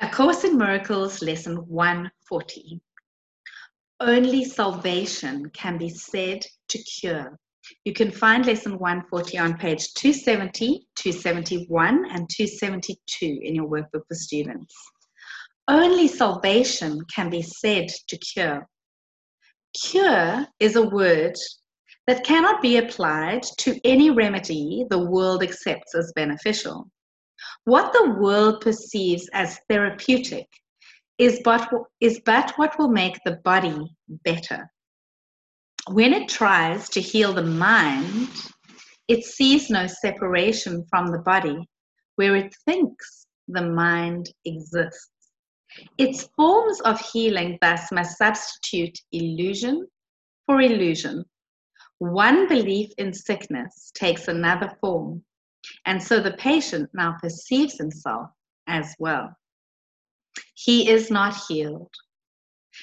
A Course in Miracles, Lesson 140. Only salvation can be said to cure. You can find Lesson 140 on page 270, 271, and 272 in your workbook for students. Only salvation can be said to cure. Cure is a word that cannot be applied to any remedy the world accepts as beneficial. What the world perceives as therapeutic is but, is but what will make the body better. When it tries to heal the mind, it sees no separation from the body where it thinks the mind exists. Its forms of healing thus must substitute illusion for illusion. One belief in sickness takes another form and so the patient now perceives himself as well. He is not healed.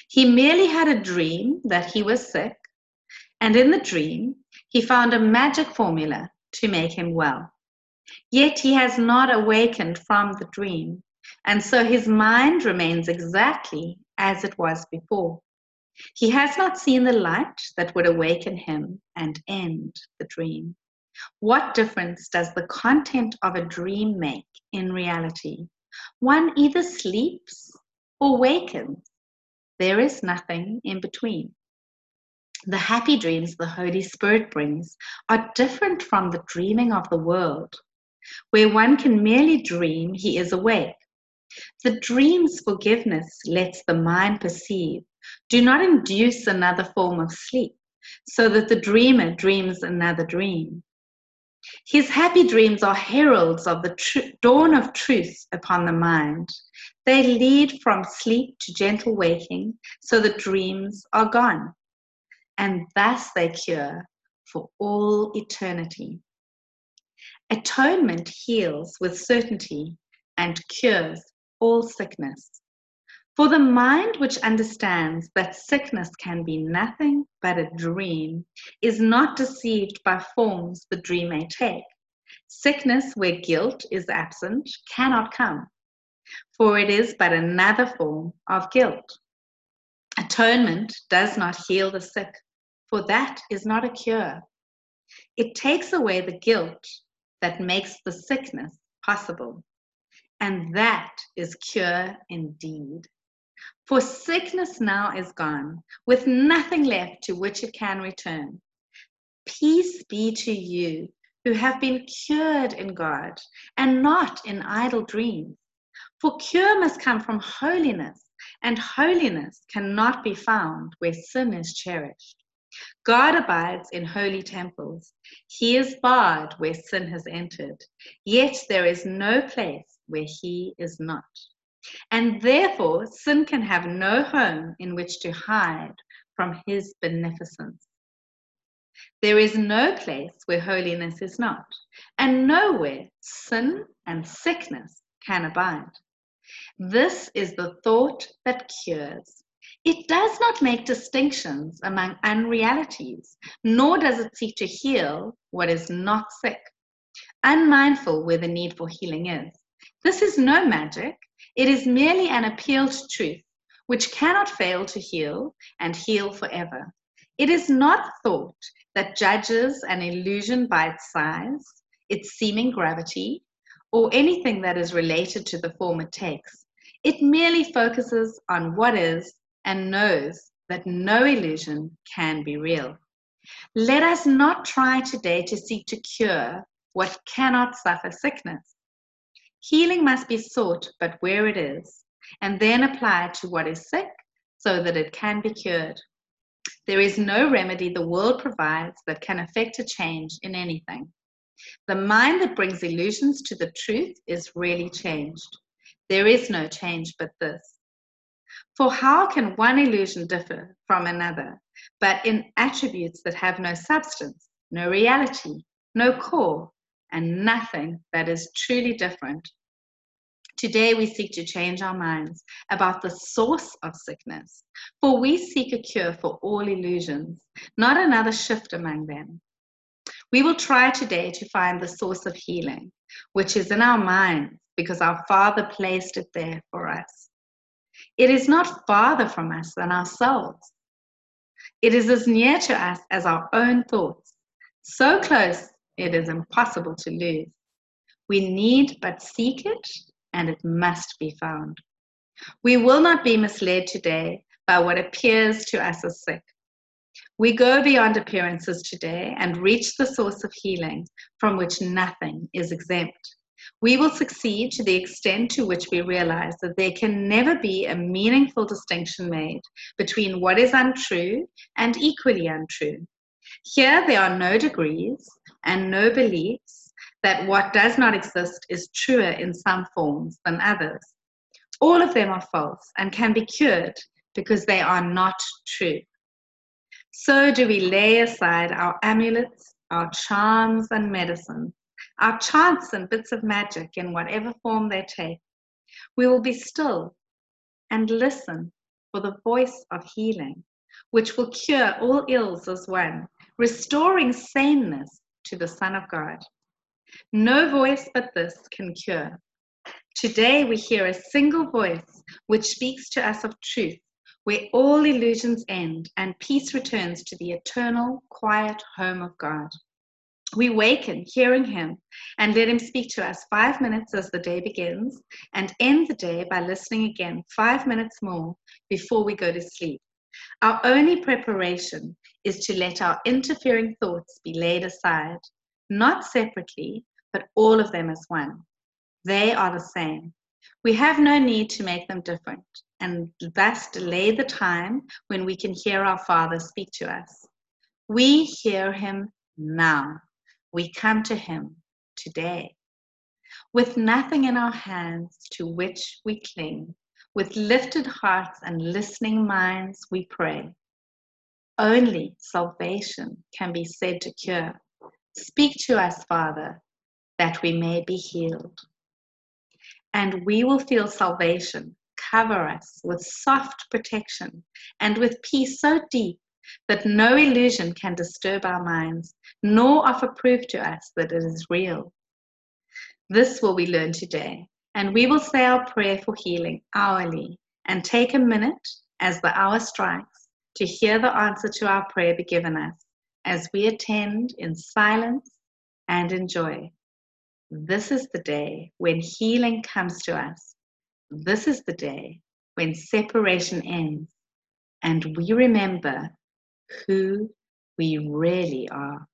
He merely had a dream that he was sick, and in the dream, he found a magic formula to make him well. Yet he has not awakened from the dream, and so his mind remains exactly as it was before. He has not seen the light that would awaken him and end the dream. What difference does the content of a dream make in reality? One either sleeps or wakens. There is nothing in between. The happy dreams the Holy Spirit brings are different from the dreaming of the world, where one can merely dream he is awake. The dream's forgiveness lets the mind perceive, do not induce another form of sleep, so that the dreamer dreams another dream. His happy dreams are heralds of the tr- dawn of truth upon the mind. They lead from sleep to gentle waking, so the dreams are gone. And thus they cure for all eternity. Atonement heals with certainty and cures all sickness. For the mind which understands that sickness can be nothing but a dream is not deceived by forms the dream may take. Sickness, where guilt is absent, cannot come, for it is but another form of guilt. Atonement does not heal the sick, for that is not a cure. It takes away the guilt that makes the sickness possible, and that is cure indeed. For sickness now is gone, with nothing left to which it can return. Peace be to you who have been cured in God and not in idle dreams. For cure must come from holiness, and holiness cannot be found where sin is cherished. God abides in holy temples. He is barred where sin has entered, yet there is no place where he is not. And therefore, sin can have no home in which to hide from his beneficence. There is no place where holiness is not, and nowhere sin and sickness can abide. This is the thought that cures. It does not make distinctions among unrealities, nor does it seek to heal what is not sick, unmindful where the need for healing is. This is no magic, it is merely an appeal to truth, which cannot fail to heal and heal forever. It is not thought that judges an illusion by its size, its seeming gravity, or anything that is related to the form it takes. It merely focuses on what is and knows that no illusion can be real. Let us not try today to seek to cure what cannot suffer sickness. Healing must be sought but where it is, and then applied to what is sick so that it can be cured. There is no remedy the world provides that can effect a change in anything. The mind that brings illusions to the truth is really changed. There is no change but this. For how can one illusion differ from another, but in attributes that have no substance, no reality, no core, and nothing that is truly different. Today, we seek to change our minds about the source of sickness, for we seek a cure for all illusions, not another shift among them. We will try today to find the source of healing, which is in our minds, because our Father placed it there for us. It is not farther from us than ourselves. It is as near to us as our own thoughts, so close it is impossible to lose. We need but seek it, and it must be found. We will not be misled today by what appears to us as sick. We go beyond appearances today and reach the source of healing from which nothing is exempt. We will succeed to the extent to which we realize that there can never be a meaningful distinction made between what is untrue and equally untrue. Here, there are no degrees and no beliefs that what does not exist is truer in some forms than others. All of them are false and can be cured because they are not true. So do we lay aside our amulets, our charms and medicines, our chants and bits of magic in whatever form they take. We will be still and listen for the voice of healing, which will cure all ills as one, restoring saneness to the Son of God. No voice but this can cure. Today we hear a single voice which speaks to us of truth, where all illusions end and peace returns to the eternal, quiet home of God. We waken hearing Him and let Him speak to us five minutes as the day begins and end the day by listening again five minutes more before we go to sleep. Our only preparation is to let our interfering thoughts be laid aside, not separately, but all of them as one. They are the same. We have no need to make them different and thus delay the time when we can hear our Father speak to us. We hear Him now. We come to Him today. With nothing in our hands to which we cling, with lifted hearts and listening minds, we pray. Only salvation can be said to cure. Speak to us, Father, that we may be healed. And we will feel salvation cover us with soft protection and with peace so deep that no illusion can disturb our minds, nor offer proof to us that it is real. This will we learn today, and we will say our prayer for healing hourly and take a minute as the hour strikes to hear the answer to our prayer be given us as we attend in silence and in joy. This is the day when healing comes to us. This is the day when separation ends and we remember who we really are.